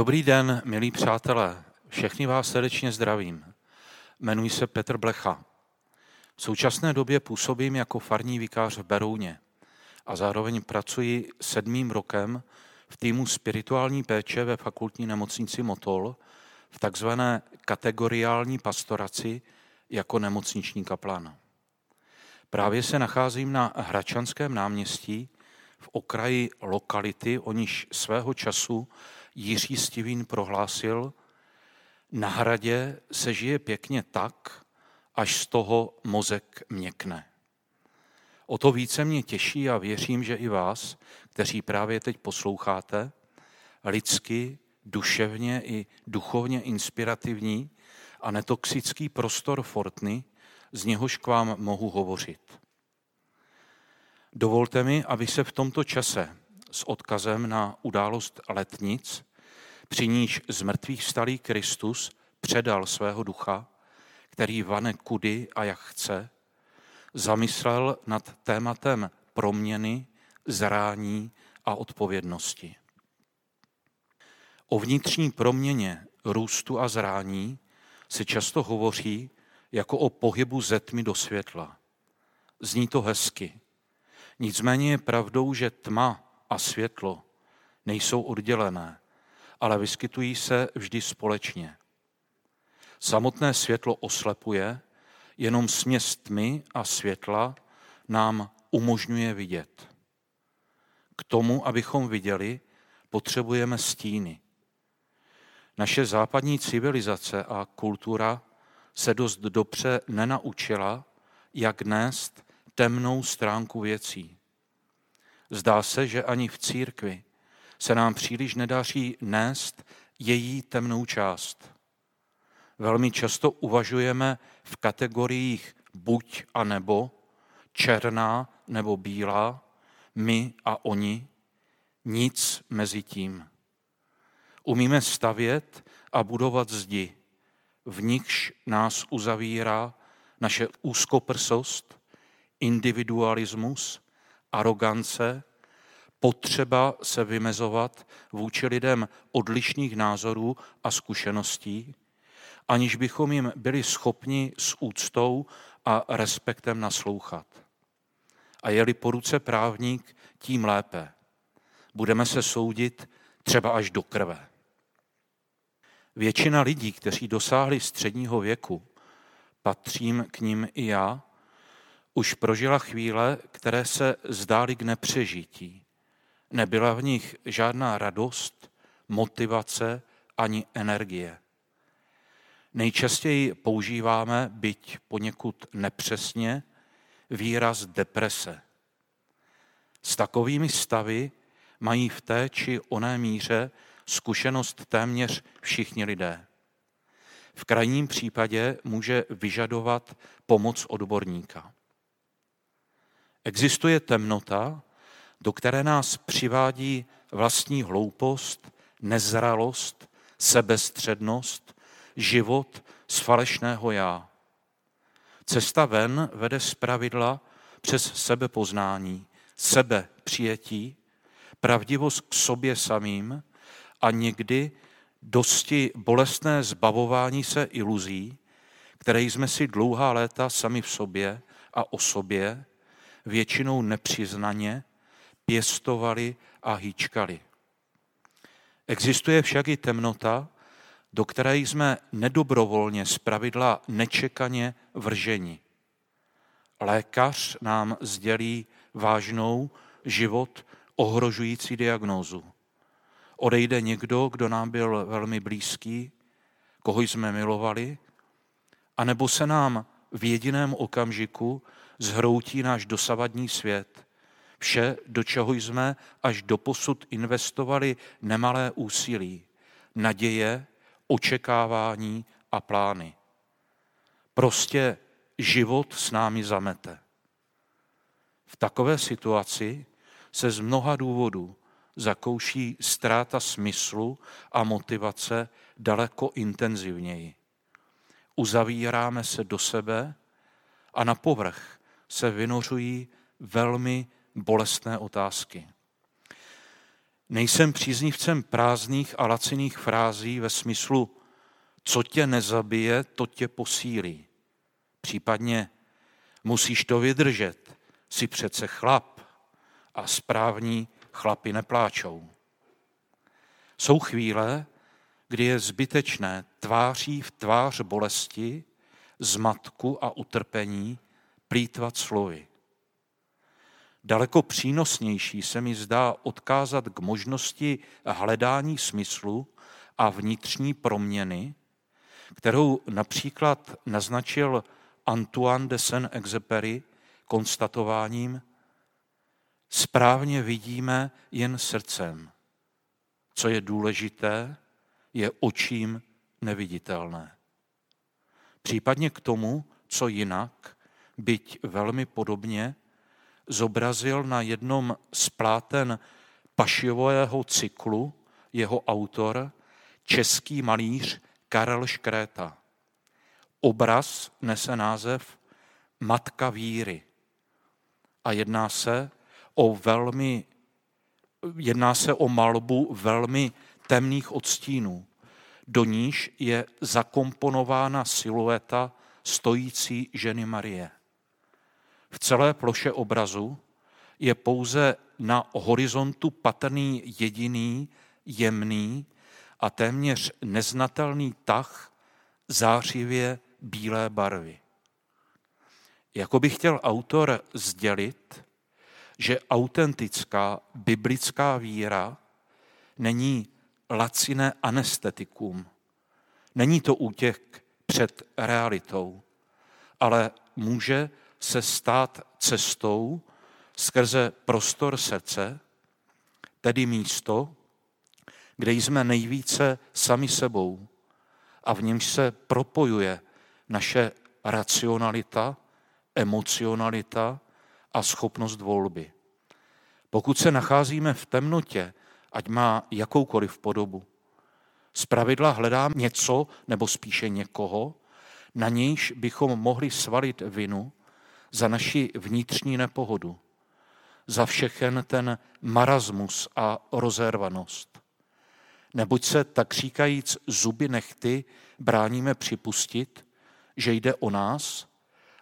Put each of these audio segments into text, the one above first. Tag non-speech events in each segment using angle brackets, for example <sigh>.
Dobrý den, milí přátelé. Všechny vás srdečně zdravím. Jmenuji se Petr Blecha. V současné době působím jako farní vikář v Berouně a zároveň pracuji sedmým rokem v týmu spirituální péče ve fakultní nemocnici Motol v takzvané kategoriální pastoraci jako nemocniční kaplan. Právě se nacházím na Hračanském náměstí v okraji lokality, o níž svého času Jiří Stivín prohlásil, na hradě se žije pěkně tak, až z toho mozek měkne. O to více mě těší a věřím, že i vás, kteří právě teď posloucháte, lidsky, duševně i duchovně inspirativní a netoxický prostor Fortny, z něhož k vám mohu hovořit. Dovolte mi, aby se v tomto čase s odkazem na událost letnic, při níž z mrtvých stalý Kristus předal svého ducha, který vane kudy a jak chce, zamyslel nad tématem proměny, zrání a odpovědnosti. O vnitřní proměně, růstu a zrání se často hovoří jako o pohybu ze tmy do světla. Zní to hezky. Nicméně je pravdou, že tma a světlo nejsou oddělené, ale vyskytují se vždy společně. Samotné světlo oslepuje, jenom směs tmy a světla nám umožňuje vidět. K tomu, abychom viděli, potřebujeme stíny. Naše západní civilizace a kultura se dost dobře nenaučila, jak nést temnou stránku věcí. Zdá se, že ani v církvi se nám příliš nedaří nést její temnou část. Velmi často uvažujeme v kategoriích buď a nebo, černá nebo bílá, my a oni, nic mezi tím. Umíme stavět a budovat zdi, v nichž nás uzavírá naše úzkoprsost, individualismus, arogance, potřeba se vymezovat vůči lidem odlišných názorů a zkušeností, aniž bychom jim byli schopni s úctou a respektem naslouchat. A je-li po ruce právník, tím lépe. Budeme se soudit třeba až do krve. Většina lidí, kteří dosáhli středního věku, patřím k ním i já, už prožila chvíle, které se zdály k nepřežití. Nebyla v nich žádná radost, motivace ani energie. Nejčastěji používáme, byť poněkud nepřesně, výraz deprese. S takovými stavy mají v té či oné míře zkušenost téměř všichni lidé. V krajním případě může vyžadovat pomoc odborníka. Existuje temnota, do které nás přivádí vlastní hloupost, nezralost, sebestřednost, život z falešného já. Cesta ven vede z pravidla přes sebepoznání, sebe přijetí, pravdivost k sobě samým a někdy dosti bolestné zbavování se iluzí, které jsme si dlouhá léta sami v sobě a o sobě, většinou nepřiznaně, pěstovali a hýčkali. Existuje však i temnota, do které jsme nedobrovolně zpravidla nečekaně vrženi. Lékař nám sdělí vážnou život ohrožující diagnózu. Odejde někdo, kdo nám byl velmi blízký, koho jsme milovali, anebo se nám v jediném okamžiku zhroutí náš dosavadní svět. Vše, do čeho jsme až do posud investovali nemalé úsilí, naděje, očekávání a plány. Prostě život s námi zamete. V takové situaci se z mnoha důvodů zakouší ztráta smyslu a motivace daleko intenzivněji. Uzavíráme se do sebe a na povrch se vynořují velmi bolestné otázky. Nejsem příznivcem prázdných a laciných frází ve smyslu co tě nezabije, to tě posílí. Případně musíš to vydržet, si přece chlap a správní chlapi nepláčou. Jsou chvíle, kdy je zbytečné tváří v tvář bolesti, zmatku a utrpení plítvat slovy. Daleko přínosnější se mi zdá odkázat k možnosti hledání smyslu a vnitřní proměny, kterou například naznačil Antoine de Saint-Exupéry konstatováním, správně vidíme jen srdcem. Co je důležité, je očím neviditelné. Případně k tomu, co jinak, byť velmi podobně, zobrazil na jednom z pláten pašivového cyklu jeho autor, český malíř Karel Škréta. Obraz nese název Matka víry a jedná se o velmi, jedná se o malbu velmi temných odstínů. Do níž je zakomponována silueta stojící ženy Marie. V celé ploše obrazu je pouze na horizontu patrný jediný, jemný, a téměř neznatelný tah zářivě bílé barvy. Jako by chtěl autor sdělit, že autentická biblická víra není laciné anestetikum, není to útěk před realitou, ale může se stát cestou skrze prostor srdce, tedy místo, kde jsme nejvíce sami sebou a v němž se propojuje naše racionalita, emocionalita a schopnost volby. Pokud se nacházíme v temnotě, ať má jakoukoliv podobu, pravidla hledám něco nebo spíše někoho, na nějž bychom mohli svalit vinu za naši vnitřní nepohodu, za všechen ten marasmus a rozervanost. Neboť se tak říkajíc zuby nechty bráníme připustit, že jde o nás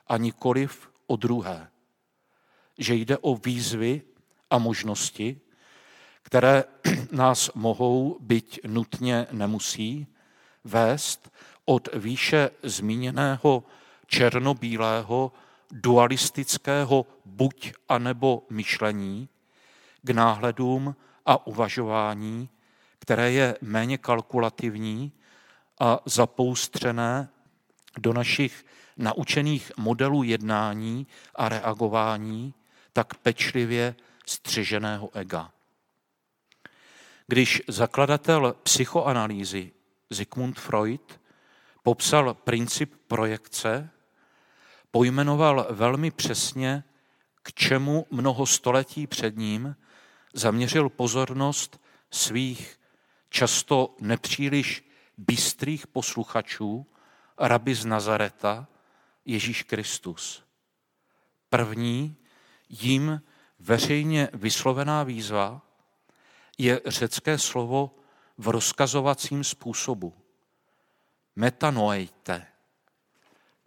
a nikoliv o druhé. Že jde o výzvy a možnosti, které <clears throat> nás mohou, byť nutně nemusí, vést od výše zmíněného černobílého dualistického buď a nebo myšlení k náhledům a uvažování, které je méně kalkulativní a zapoustřené do našich naučených modelů jednání a reagování tak pečlivě střeženého ega. Když zakladatel psychoanalýzy Sigmund Freud popsal princip projekce, pojmenoval velmi přesně, k čemu mnoho století před ním zaměřil pozornost svých často nepříliš bystrých posluchačů rabi z Nazareta, Ježíš Kristus. První jim veřejně vyslovená výzva je řecké slovo v rozkazovacím způsobu. Metanoejte,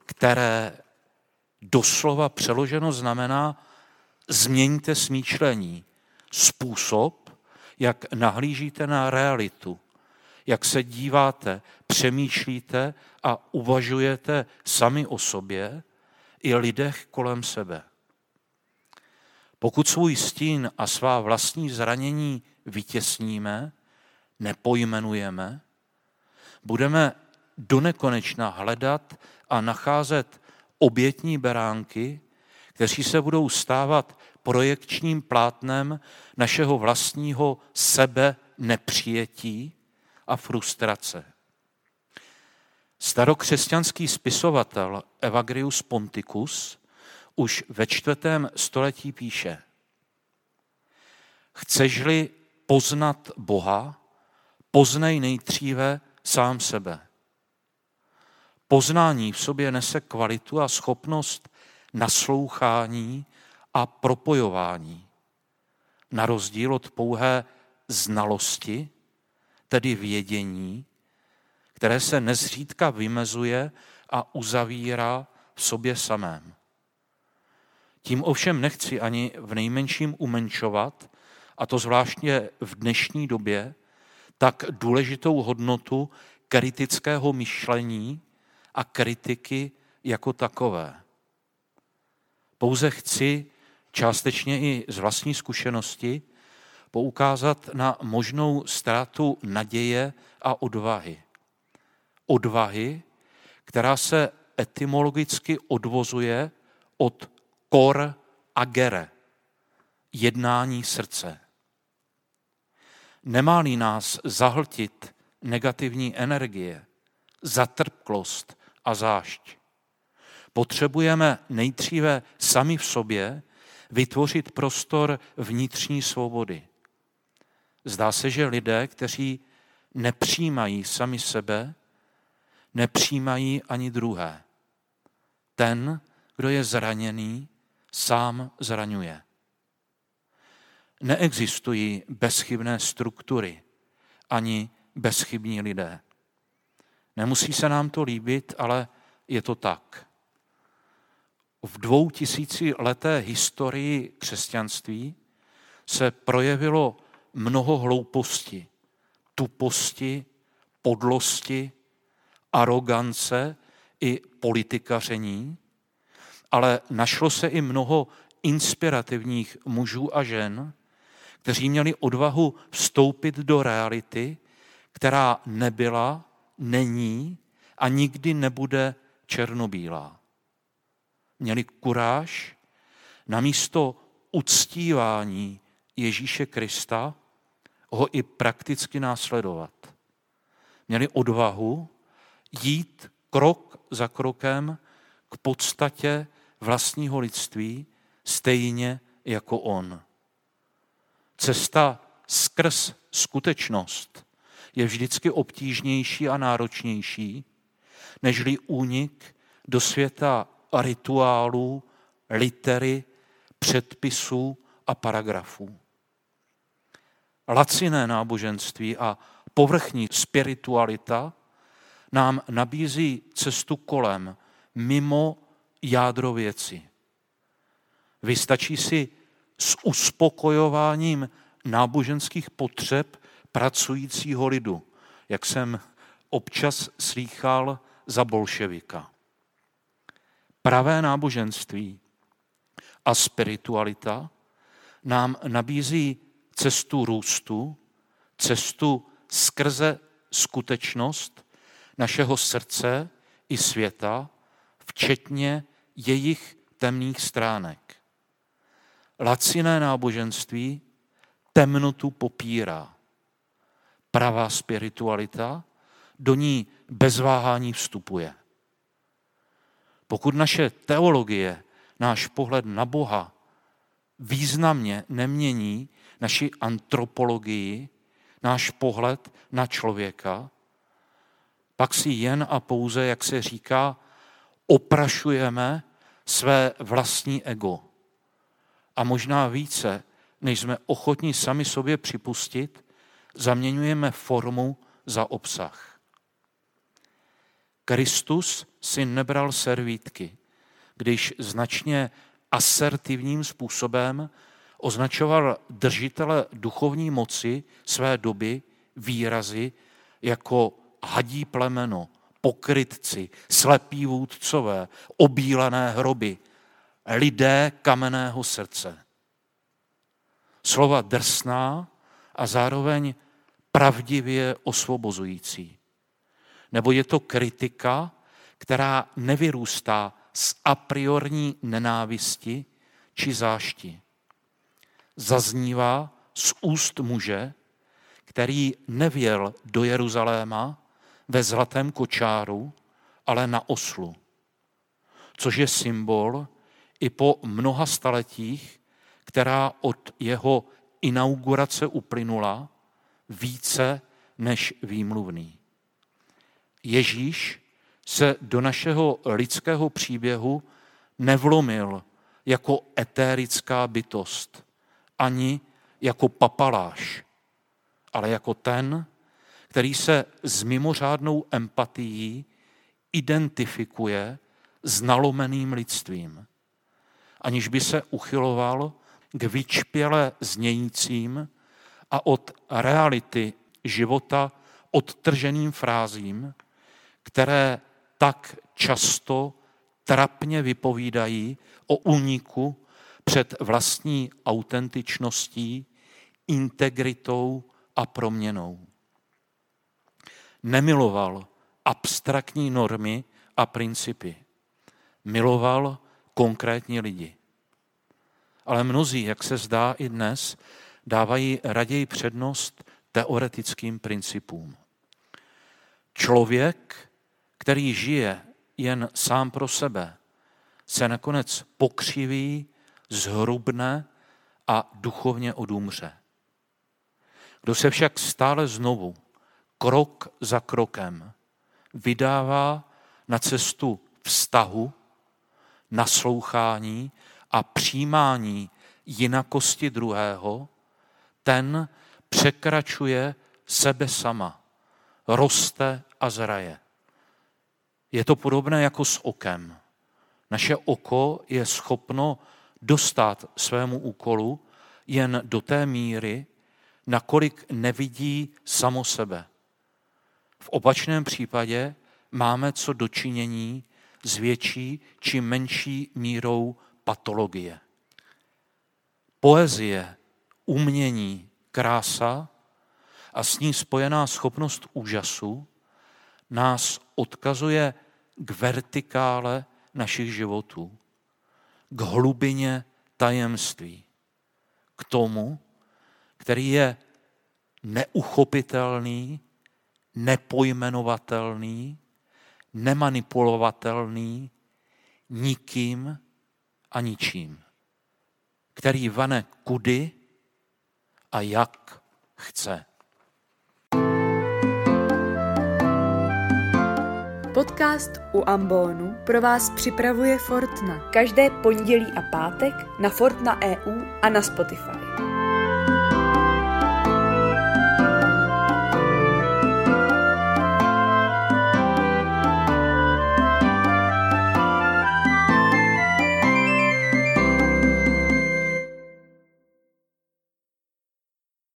které doslova přeloženo znamená změňte smýšlení, způsob, jak nahlížíte na realitu, jak se díváte, přemýšlíte a uvažujete sami o sobě i lidech kolem sebe. Pokud svůj stín a svá vlastní zranění vytěsníme, nepojmenujeme, budeme donekonečna hledat a nacházet obětní beránky, kteří se budou stávat projekčním plátnem našeho vlastního sebe nepřijetí a frustrace. Starokřesťanský spisovatel Evagrius Ponticus už ve čtvrtém století píše Chceš-li poznat Boha, poznej nejdříve sám sebe. Poznání v sobě nese kvalitu a schopnost naslouchání a propojování. Na rozdíl od pouhé znalosti, tedy vědění, které se nezřídka vymezuje a uzavírá v sobě samém. Tím ovšem nechci ani v nejmenším umenčovat, a to zvláště v dnešní době, tak důležitou hodnotu kritického myšlení a kritiky jako takové. Pouze chci částečně i z vlastní zkušenosti poukázat na možnou ztrátu naděje a odvahy. Odvahy, která se etymologicky odvozuje od kor agere, jednání srdce. Nemá-li nás zahltit negativní energie, zatrpklost a zášť, potřebujeme nejdříve sami v sobě vytvořit prostor vnitřní svobody. Zdá se, že lidé, kteří nepřijímají sami sebe, nepřijímají ani druhé. Ten, kdo je zraněný, sám zraňuje. Neexistují bezchybné struktury ani bezchybní lidé. Nemusí se nám to líbit, ale je to tak. V dvou tisíci leté historii křesťanství se projevilo mnoho hlouposti, tuposti, podlosti, arogance i politikaření, ale našlo se i mnoho inspirativních mužů a žen, kteří měli odvahu vstoupit do reality, která nebyla, není a nikdy nebude černobílá. Měli kuráž na místo uctívání Ježíše Krista ho i prakticky následovat. Měli odvahu jít krok za krokem k podstatě vlastního lidství, stejně jako on. Cesta skrz skutečnost je vždycky obtížnější a náročnější, nežli únik do světa rituálů, litery, předpisů a paragrafů. Laciné náboženství a povrchní spiritualita nám nabízí cestu kolem, mimo jádro věci. Vystačí si s uspokojováním náboženských potřeb pracujícího lidu, jak jsem občas slýchal za bolševika. Pravé náboženství a spiritualita nám nabízí cestu růstu, cestu skrze skutečnost našeho srdce i světa, včetně jejich temných stránek. Laciné náboženství temnotu popírá. Pravá spiritualita do ní bez váhání vstupuje. Pokud naše teologie, náš pohled na Boha významně nemění naši antropologii, náš pohled na člověka, pak si jen a pouze, jak se říká, oprašujeme své vlastní ego. A možná více, než jsme ochotní sami sobě připustit, zaměňujeme formu za obsah. Kristus si nebral servítky, když značně asertivním způsobem označoval držitele duchovní moci své doby výrazy jako hadí plemeno, pokrytci, slepí vůdcové, obílené hroby, lidé kamenného srdce. Slova drsná a zároveň pravdivě osvobozující. Nebo je to kritika, která nevyrůstá z a priorní nenávisti či zášti. Zaznívá z úst muže, který nevěl do Jeruzaléma ve zlatém kočáru, ale na oslu, což je symbol i po mnoha staletích, která od jeho inaugurace uplynula více než výmluvný. Ježíš se do našeho lidského příběhu nevlomil jako etérická bytost, ani jako papaláš, ale jako ten, který se s mimořádnou empatií identifikuje s nalomeným lidstvím, aniž by se uchyloval k vyčpěle znějícím a od reality života odtrženým frázím, které tak často trapně vypovídají o úniku před vlastní autentičností, integritou a proměnou. Nemiloval abstraktní normy a principy. Miloval konkrétní lidi. Ale mnozí, jak se zdá i dnes, dávají raději přednost teoretickým principům. Člověk, který žije jen sám pro sebe, se nakonec pokřiví, zhrubne a duchovně odumře. Kdo se však stále znovu, krok za krokem, vydává na cestu vztahu, naslouchání a přijímání jinakosti druhého, ten překračuje sebe sama, roste a zraje. Je to podobné jako s okem. Naše oko je schopno dostat svému úkolu jen do té míry, nakolik nevidí samo sebe. V opačném případě máme co dočinění s větší či menší mírou patologie. Poezie, umění, krása a s ní spojená schopnost úžasu nás odkazuje k vertikále našich životů, k hlubině tajemství, k tomu, který je neuchopitelný, nepojmenovatelný, nemanipulovatelný nikým a ničím, který vane kudy a jak chce. Podcast u Ambonu pro vás připravuje Fortna. Každé pondělí a pátek na Fortna EU a na Spotify.